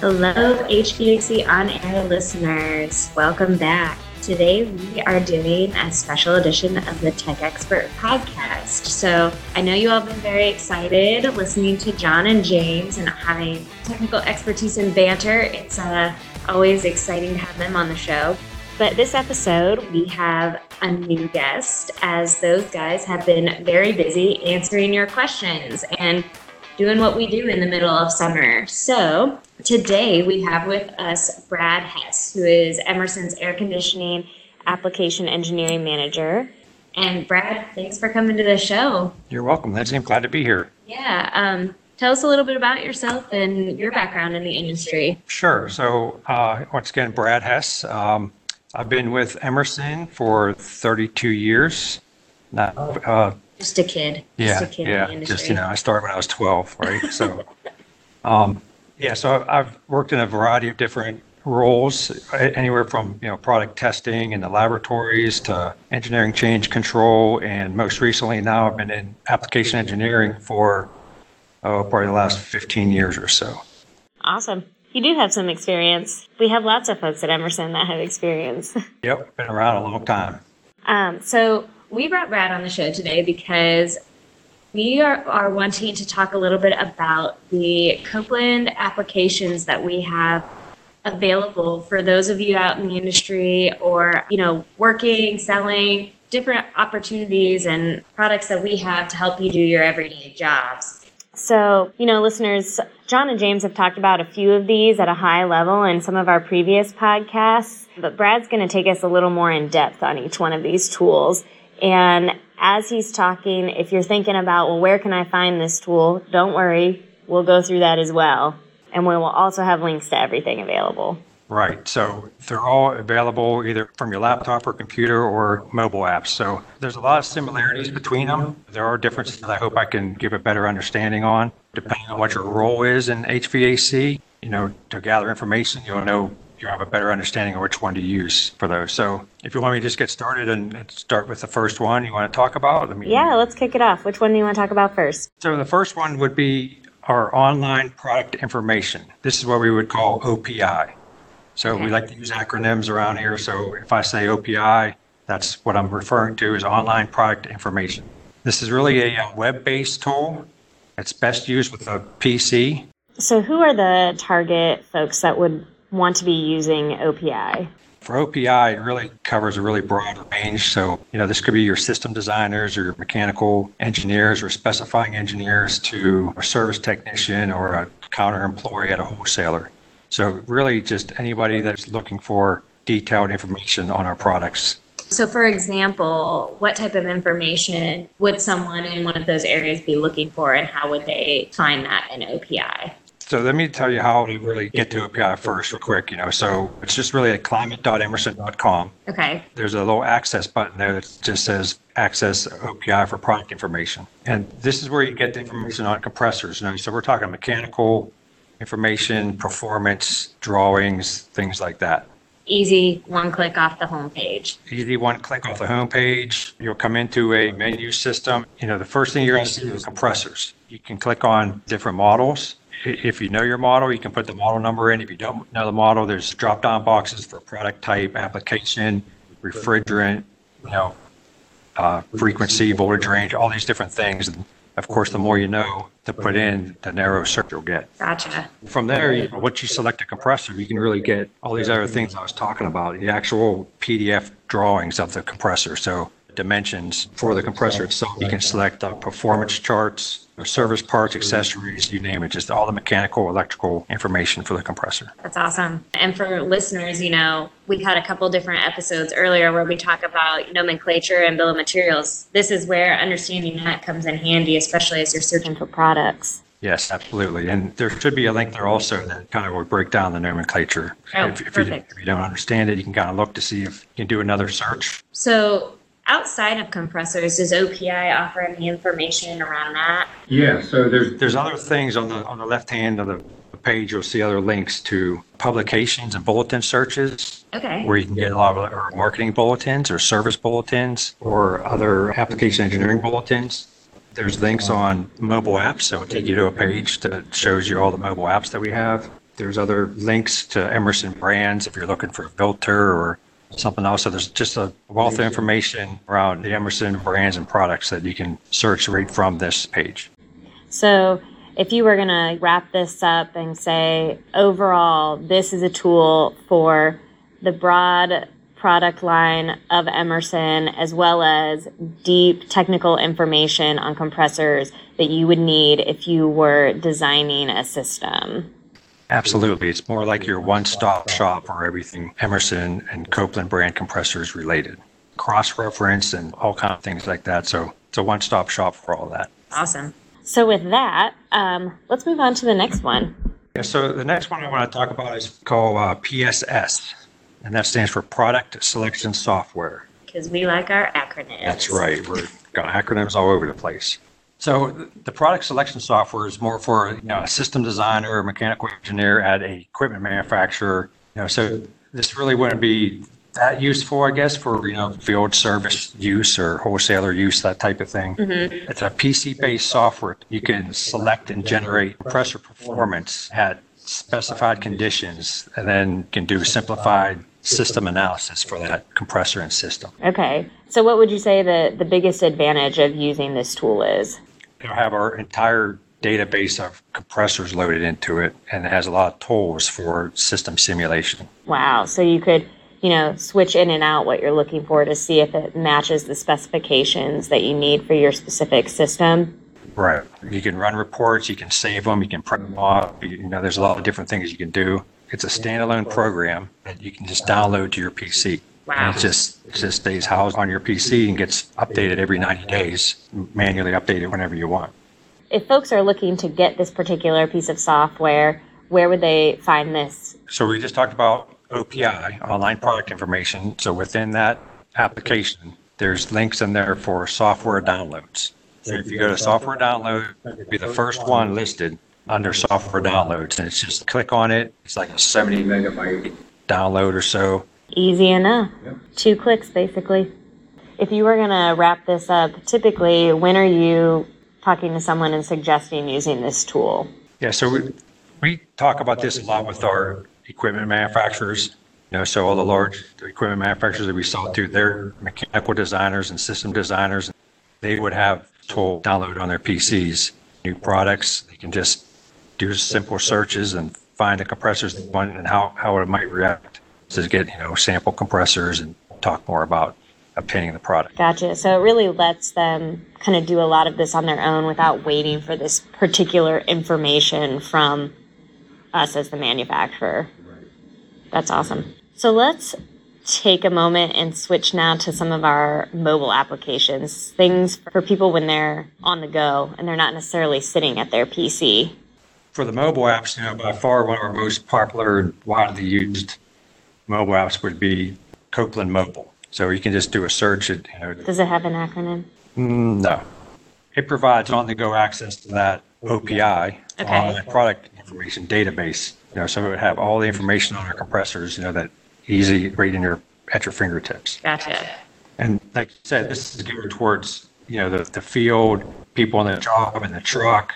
Hello, HVAC On Air listeners. Welcome back. Today we are doing a special edition of the Tech Expert podcast. So I know you all have been very excited listening to John and James and having technical expertise and banter. It's uh, always exciting to have them on the show. But this episode, we have a new guest, as those guys have been very busy answering your questions and doing what we do in the middle of summer. So today we have with us Brad Hess, who is Emerson's air conditioning application engineering manager. And Brad, thanks for coming to the show. You're welcome, Lindsay. I'm glad to be here. Yeah. Um, tell us a little bit about yourself and your background in the industry. Sure. So, uh, once again, Brad Hess. Um, I've been with Emerson for 32 years. Now, uh, Just a kid. yeah, Just a kid in the yeah. Just you know, I started when I was 12, right? So, um, yeah. So I've worked in a variety of different roles, anywhere from you know product testing in the laboratories to engineering change control, and most recently now I've been in application engineering for oh probably the last 15 years or so. Awesome. You do have some experience. We have lots of folks at Emerson that have experience. Yep, been around a long time. Um, so we brought Brad on the show today because we are, are wanting to talk a little bit about the Copeland applications that we have available for those of you out in the industry or, you know, working, selling, different opportunities and products that we have to help you do your everyday jobs. So, you know, listeners, John and James have talked about a few of these at a high level in some of our previous podcasts, but Brad's going to take us a little more in depth on each one of these tools. And as he's talking, if you're thinking about, well, where can I find this tool? Don't worry, we'll go through that as well. And we will also have links to everything available. Right. So they're all available either from your laptop or computer or mobile apps. So there's a lot of similarities between them. There are differences that I hope I can give a better understanding on, depending on what your role is in HVAC. You know, to gather information, you'll know you'll have a better understanding of which one to use for those. So if you want me to just get started and start with the first one you want to talk about, I mean, Yeah, let's kick it off. Which one do you want to talk about first? So the first one would be our online product information. This is what we would call OPI. So we like to use acronyms around here. So if I say OPI, that's what I'm referring to is online product information. This is really a uh, web-based tool. It's best used with a PC. So, who are the target folks that would want to be using OPI? For OPI, it really covers a really broad range. So, you know, this could be your system designers or your mechanical engineers or specifying engineers to a service technician or a counter employee at a wholesaler. So, really, just anybody that's looking for detailed information on our products. So, for example, what type of information would someone in one of those areas be looking for, and how would they find that in OPI? So let me tell you how to really get to OPI first, real quick. You know, so it's just really at climate.emerson.com. Okay. there's a little access button there that just says access OPI for product information. And this is where you get the information on compressors. You know, so we're talking mechanical information, performance, drawings, things like that. Easy, one click off the homepage. Easy one click off the home page. You'll come into a menu system. You know, the first thing you're going to see is compressors. You can click on different models. If you know your model, you can put the model number in. If you don't know the model, there's drop down boxes for product type, application, refrigerant, you know, uh, frequency, voltage range, all these different things. And of course, the more you know to put in, the narrower search you'll get. Gotcha. From there, you, once you select a compressor, you can really get all these other things I was talking about, the actual PDF drawings of the compressor. So dimensions for the compressor itself, you can select the performance charts, or service parts, accessories, you name it, just all the mechanical, electrical information for the compressor. That's awesome. And for listeners, you know, we've had a couple different episodes earlier where we talk about nomenclature and bill of materials. This is where understanding that comes in handy, especially as you're searching for products. Yes, absolutely. And there should be a link there also that kind of will break down the nomenclature. Oh, If, if you, if you don't understand it, you can kind of look to see if you can do another search. So, outside of compressors, does OPI offer any information around that? Yeah, so there's there's other things on the on the left hand of the page. You'll see other links to publications and bulletin searches, Okay. where you can get a lot of or marketing bulletins or service bulletins or other application engineering bulletins. There's links on mobile apps, so it'll take you to a page that shows you all the mobile apps that we have. There's other links to Emerson brands if you're looking for a filter or something else. So there's just a wealth of information around the Emerson brands and products that you can search right from this page. So if you were going to wrap this up and say, overall, this is a tool for the broad product line of Emerson, as well as deep technical information on compressors that you would need if you were designing a system. Absolutely. It's more like your one stop shop for everything Emerson and Copeland brand compressors related. Cross reference and all kinds of things like that. So it's a one stop shop for all that. Awesome. So, with that, um, let's move on to the next one. Yeah, so the next one I want to talk about is called uh, PSS and that stands for Product Selection Software. Because we like our acronyms. That's right. We've got acronyms all over the place. So the product selection software is more for you know, a system designer or mechanical engineer at a equipment manufacturer. You know, so this really wouldn't be that useful, I guess, for you know field service use or wholesaler use, that type of thing. Mm-hmm. It's a PC-based software. You can select and generate compressor performance at specified conditions, and then can do simplified system analysis for that compressor and system. Okay. So what would you say the, the biggest advantage of using this tool is? It'll have our entire database of compressors loaded into it and it has a lot of tools for system simulation. Wow. So you could, you know, switch in and out what you're looking for to see if it matches the specifications that you need for your specific system. Right. You can run reports, you can save them, you can print them off. You know, there's a lot of different things you can do. It's a standalone program that you can just download to your PC. Wow. And it just just stays housed on your PC and gets updated every 90 days, manually updated whenever you want. If folks are looking to get this particular piece of software, where would they find this? So we just talked about OPI, online product information. So within that application, there's links in there for software downloads. So if you go to software download, it'll be the first one listed under software downloads. And it's just click on it. It's like a 70 megabyte download or so. Easy enough. Yep. Two clicks, basically. If you were going to wrap this up, typically, when are you talking to someone and suggesting using this tool? Yeah, so we, we talk about this a lot with our equipment manufacturers. You know, so all the large equipment manufacturers that we sell to, they're mechanical designers and system designers. They would have tool download on their PCs, new products. They can just do simple searches and find the compressors they want and how, how it might react to get, you know, sample compressors and talk more about obtaining the product. Gotcha. So it really lets them kind of do a lot of this on their own without waiting for this particular information from us as the manufacturer. That's awesome. So let's take a moment and switch now to some of our mobile applications, things for people when they're on the go and they're not necessarily sitting at their PC for the mobile apps, you know, by far one of our most popular and widely used mobile apps would be Copeland Mobile. So you can just do a search. At, you know, Does it have an acronym? Mm, no. It provides on-the-go access to that OPI, okay. uh, product information database. You know, so it would have all the information on our compressors. You know, that easy right in your at your fingertips. Gotcha. And like I said, this is geared towards you know the the field, people in the job, in the truck,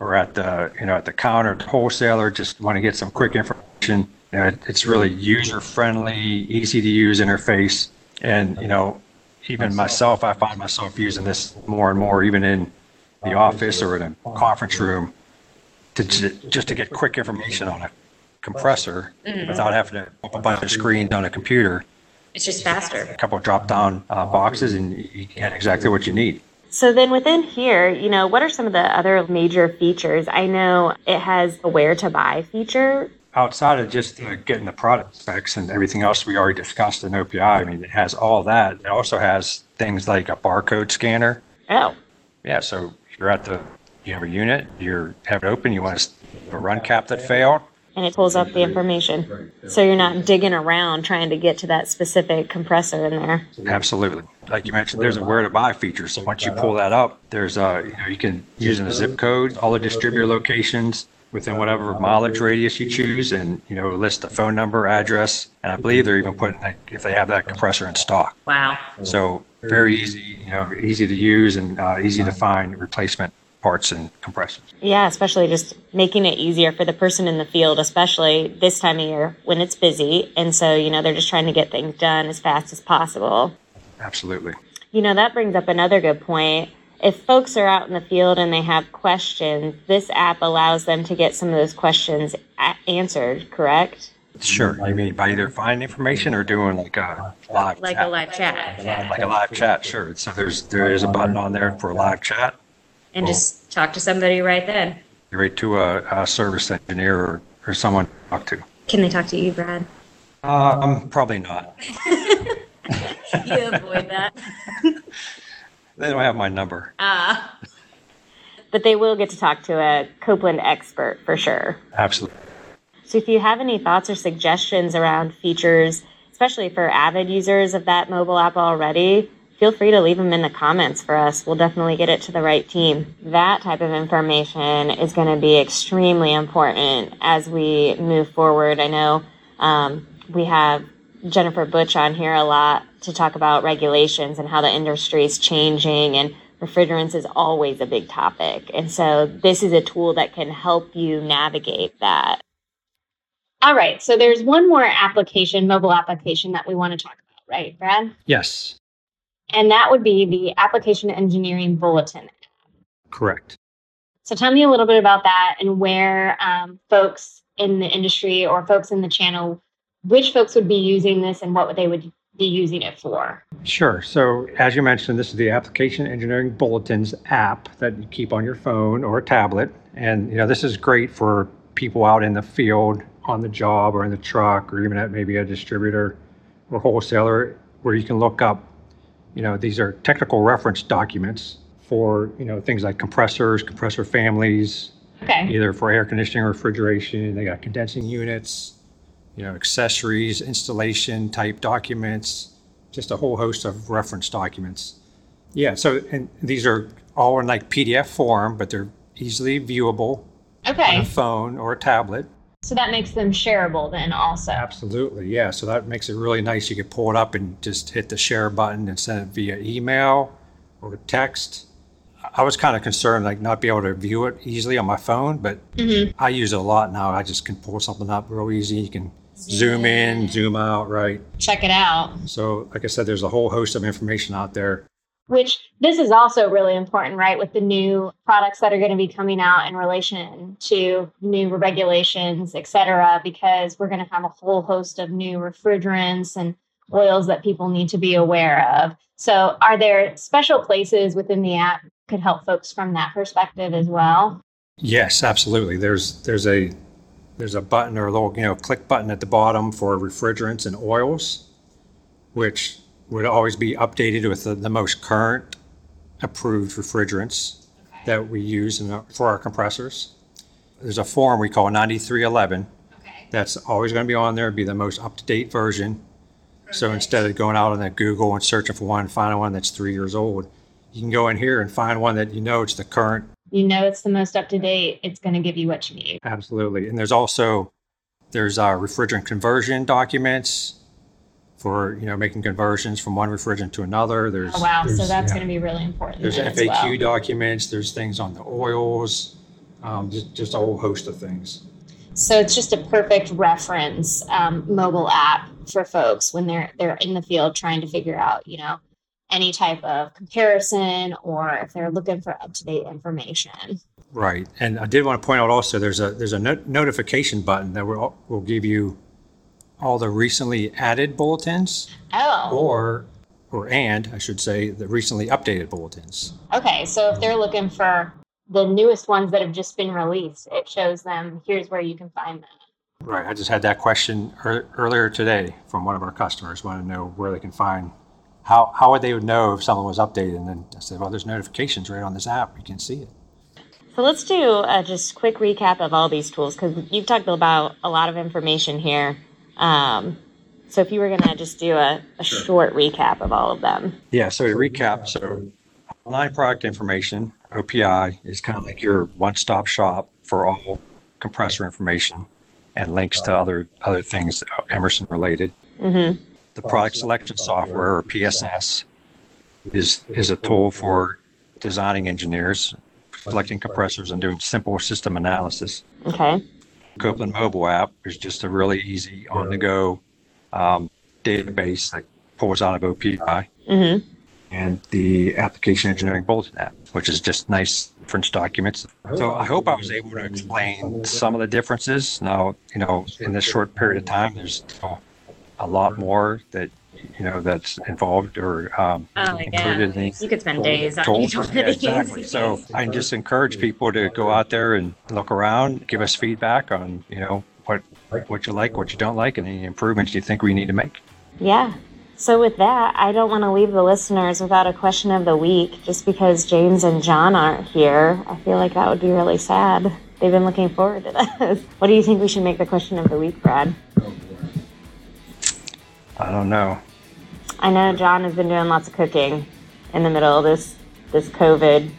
or at the you know at the counter wholesaler just want to get some quick information you know, it, it's really user friendly easy to use interface and you know even myself i find myself using this more and more even in the office or in a conference room to just to get quick information on a compressor mm-hmm. without having to open a bunch of screens on a computer it's just faster a couple of drop down uh, boxes and you get exactly what you need so then within here, you know, what are some of the other major features? I know it has a where to buy feature. Outside of just getting the product specs and everything else we already discussed in OPI, I mean, it has all that. It also has things like a barcode scanner. Oh. Yeah, so you're at the, you have a unit, you have it open, you want to a run cap that failed, and it pulls up the information. So you're not digging around trying to get to that specific compressor in there. Absolutely. Like you mentioned, there's a where to buy feature. So once you pull that up, there's a, you know, you can use a zip code, all the distributor locations within whatever mileage radius you choose and, you know, list the phone number, address. And I believe they're even putting, like, if they have that compressor in stock. Wow. So very easy, you know, easy to use and uh, easy to find replacement parts and compressors. Yeah, especially just making it easier for the person in the field, especially this time of year when it's busy. And so, you know, they're just trying to get things done as fast as possible. Absolutely. You know, that brings up another good point. If folks are out in the field and they have questions, this app allows them to get some of those questions a- answered, correct? Sure. I mean, by either finding information or doing like a live Like chat. a live chat. Like a live chat, sure. So there's, there is a button on there for a live chat. And just talk to somebody right then. Right to a, a service engineer or, or someone to talk to. Can they talk to you, Brad? Um, probably not. You avoid that. They don't have my number. Ah. But they will get to talk to a Copeland expert for sure. Absolutely. So if you have any thoughts or suggestions around features, especially for avid users of that mobile app already, feel free to leave them in the comments for us. We'll definitely get it to the right team. That type of information is going to be extremely important as we move forward. I know um, we have Jennifer Butsch on here a lot to talk about regulations and how the industry is changing and refrigerants is always a big topic. And so this is a tool that can help you navigate that. All right. So there's one more application, mobile application that we want to talk about, right, Brad? Yes, And that would be the application engineering bulletin. correct. So tell me a little bit about that and where um, folks in the industry or folks in the channel, which folks would be using this and what would they would be using it for. Sure. So as you mentioned, this is the Application Engineering Bulletins app that you keep on your phone or a tablet. And, you know, this is great for people out in the field, on the job or in the truck, or even at maybe a distributor or wholesaler where you can look up, you know, these are technical reference documents for, you know, things like compressors, compressor families, Okay. either for air conditioning or refrigeration. They got condensing units, you know, accessories, installation type documents, just a whole host of reference documents. Yeah, so and these are all in like PDF form, but they're easily viewable on a phone or a tablet. So that makes them shareable then also. Absolutely, yeah. So that makes it really nice. You can pull it up and just hit the share button and send it via email or text. I was kind of concerned like not be able to view it easily on my phone, but mm-hmm. I use it a lot now. I just can pull something up real easy. You can zoom in, zoom out, right? Check it out. So, like I said, there's a whole host of information out there. Which this is also really important, right? With the new products that are going to be coming out in relation to new regulations, et cetera, because we're going to have a whole host of new refrigerants and oils that people need to be aware of. So, are there special places within the app could help folks from that perspective as well? Yes, absolutely. There's there's a there's a button or a little you know click button at the bottom for refrigerants and oils, which would always be updated with the, the most current approved refrigerants that we use for our compressors. There's a form we call 9311 Okay. that's always going to be on there, be the most up to date version. So instead of going out on that Google and searching for one, finding one that's three years old, you can go in here and find one that you know it's the current You know it's the most up to date, it's going to give you what you need. Absolutely. And there's also, there's uh, refrigerant conversion documents for, you know, making conversions from one refrigerant to another. There's. Oh, wow. So that's yeah. going to be really important. There's FAQ well. documents, there's things on the oils, um, just, just a whole host of things. So it's just a perfect reference um, mobile app for folks when they're they're in the field trying to figure out, you know, any type of comparison or if they're looking for up to date information. Right. And I did want to point out also, there's a, there's a not- notification button that will, will give you all the recently added bulletins Oh, or, or and, I should say, the recently updated bulletins. okay. So if they're looking for the newest ones that have just been released, it shows them here's where you can find them. Right. I just had that question ear- earlier today from one of our customers, wanted to know where they can find, how, how would they know if something was updated? And then I said, well, there's notifications right on this app. You can see it. So let's do a just quick recap of all these tools because you've talked about a lot of information here. Um, so if you were going to just do a, a short recap of all of them. Yeah. So to recap, so online product information, OPI, is kind of like your one-stop shop for all compressor information and links to other, other things Emerson related. Mm-hmm. The product selection software or PSS is, is a tool for designing engineers selecting compressors and doing simple system analysis. Okay. Copeland mobile app is just a really easy on the go um, database that pulls out of OPI. Mm-hmm. And the application engineering bulletin app, which is just nice French documents. So I hope I was able to explain some of the differences. Now, you know, in this short period of time, there's you know, a lot more that you know that's involved or um, Oh, included yeah. in You could spend days on Told- each one of Yeah, these. exactly. So I just encourage people to go out there and look around, give us feedback on, you know, what, what you like, what you don't like, and any improvements you think we need to make. Yeah. So with that, I don't want to leave the listeners without a question of the week just because James and John aren't here. I feel like that would be really sad. They've been looking forward to this. What do you think we should make the question of the week, Brad? I don't know. I know John has been doing lots of cooking in the middle of this this COVID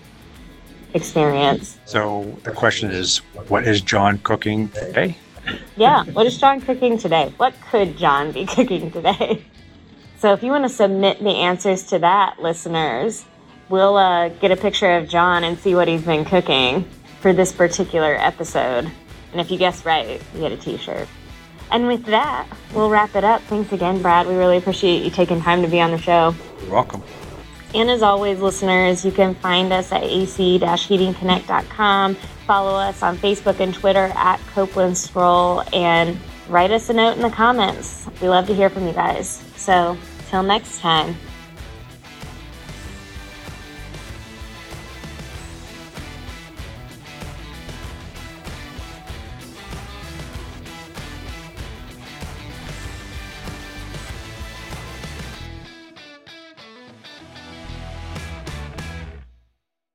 experience. So the question is, what is John cooking today? Yeah, what is John cooking today? What could John be cooking today? So if you want to submit the answers to that, listeners, we'll uh, get a picture of John and see what he's been cooking for this particular episode. And if you guess right, you get a t-shirt. And with that, we'll wrap it up. Thanks again, Brad. We really appreciate you taking time to be on the show. You're welcome. And as always, listeners, you can find us at ac-heatingconnect.com. Follow us on Facebook and Twitter at Copeland Scroll and write us a note in the comments. We love to hear from you guys. So, till next time.